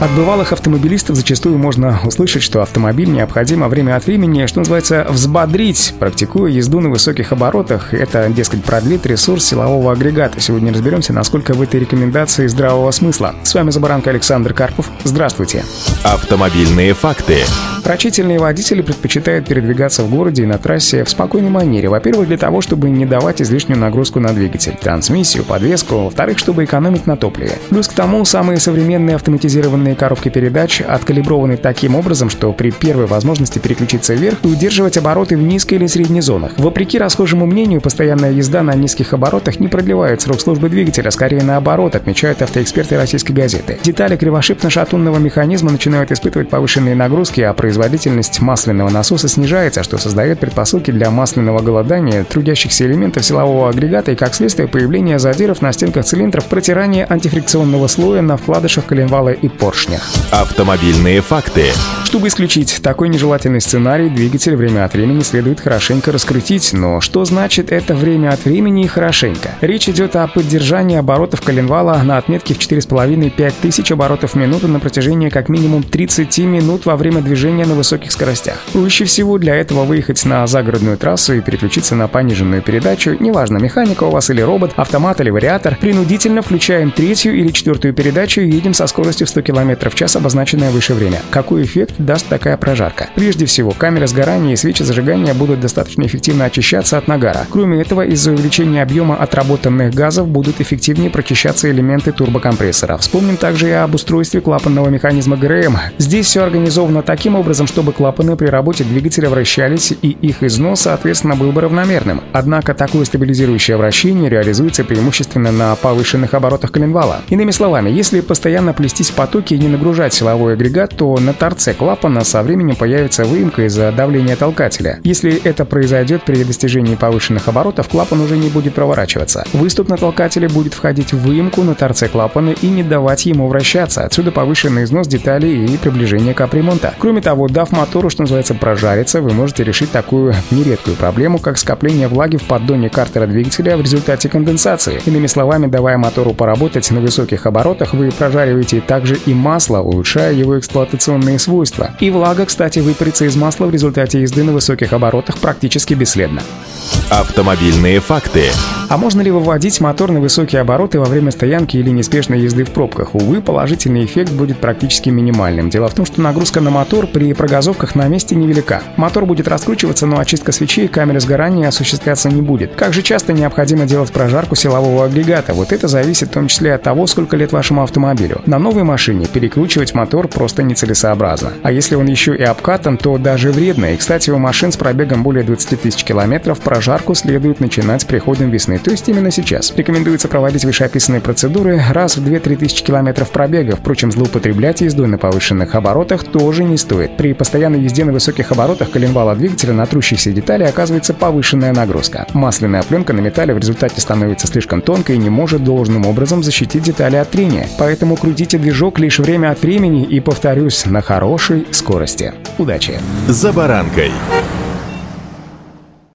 От бывалых автомобилистов зачастую можно услышать, что автомобиль необходимо время от времени, что называется, взбодрить, практикуя езду на высоких оборотах. Это, дескать, продлит ресурс силового агрегата. Сегодня разберемся, насколько в этой рекомендации здравого смысла. С вами Забаранка Александр Карпов. Здравствуйте. Автомобильные факты. Рачительные водители предпочитают передвигаться в городе и на трассе в спокойной манере. Во-первых, для того, чтобы не давать излишнюю нагрузку на двигатель, трансмиссию, подвеску. Во-вторых, чтобы экономить на топливе. Плюс к тому, самые современные автоматизированные коробки передач откалиброваны таким образом, что при первой возможности переключиться вверх и удерживать обороты в низкой или средней зонах. Вопреки расхожему мнению, постоянная езда на низких оборотах не продлевает срок службы двигателя, скорее наоборот, отмечают автоэксперты российской газеты. Детали кривошипно-шатунного механизма начинают испытывать повышенные нагрузки, а производительность масляного насоса снижается, что создает предпосылки для масляного голодания трудящихся элементов силового агрегата и, как следствие, появления задиров на стенках цилиндров, протирания антифрикционного слоя на вкладышах коленвала и поршнях. Автомобильные факты. Чтобы исключить такой нежелательный сценарий, двигатель время от времени следует хорошенько раскрутить. Но что значит это время от времени и хорошенько? Речь идет о поддержании оборотов коленвала на отметке в 4,5-5 тысяч оборотов в минуту на протяжении как минимум 30 минут во время движения движения на высоких скоростях. Проще всего для этого выехать на загородную трассу и переключиться на пониженную передачу, неважно, механика у вас или робот, автомат или вариатор, принудительно включаем третью или четвертую передачу и едем со скоростью в 100 км в час, обозначенное выше время. Какой эффект даст такая прожарка? Прежде всего, камеры сгорания и свечи зажигания будут достаточно эффективно очищаться от нагара. Кроме этого, из-за увеличения объема отработанных газов будут эффективнее прочищаться элементы турбокомпрессора. Вспомним также и об устройстве клапанного механизма ГРМ. Здесь все организовано таким образом, образом, чтобы клапаны при работе двигателя вращались и их износ, соответственно, был бы равномерным. Однако такое стабилизирующее вращение реализуется преимущественно на повышенных оборотах коленвала. Иными словами, если постоянно плестись в потоке и не нагружать силовой агрегат, то на торце клапана со временем появится выемка из-за давления толкателя. Если это произойдет при достижении повышенных оборотов, клапан уже не будет проворачиваться. Выступ на толкателе будет входить в выемку на торце клапана и не давать ему вращаться. Отсюда повышенный износ деталей и приближение капремонта. Кроме того, того, дав мотору, что называется, прожариться, вы можете решить такую нередкую проблему, как скопление влаги в поддоне картера двигателя в результате конденсации. Иными словами, давая мотору поработать на высоких оборотах, вы прожариваете также и масло, улучшая его эксплуатационные свойства. И влага, кстати, выпарится из масла в результате езды на высоких оборотах практически бесследно. Автомобильные факты. А можно ли выводить мотор на высокие обороты во время стоянки или неспешной езды в пробках? Увы, положительный эффект будет практически минимальным. Дело в том, что нагрузка на мотор при прогазовках на месте невелика. Мотор будет раскручиваться, но очистка свечей и камеры сгорания осуществляться не будет. Как же часто необходимо делать прожарку силового агрегата? Вот это зависит в том числе от того, сколько лет вашему автомобилю. На новой машине перекручивать мотор просто нецелесообразно. А если он еще и обкатан, то даже вредно. И, кстати, у машин с пробегом более 20 тысяч километров прожарку следует начинать с приходом весны то есть именно сейчас. Рекомендуется проводить вышеописанные процедуры раз в 2-3 тысячи километров пробега. Впрочем, злоупотреблять ездой на повышенных оборотах тоже не стоит. При постоянной езде на высоких оборотах коленвала двигателя на трущихся детали оказывается повышенная нагрузка. Масляная пленка на металле в результате становится слишком тонкой и не может должным образом защитить детали от трения. Поэтому крутите движок лишь время от времени и, повторюсь, на хорошей скорости. Удачи! За баранкой!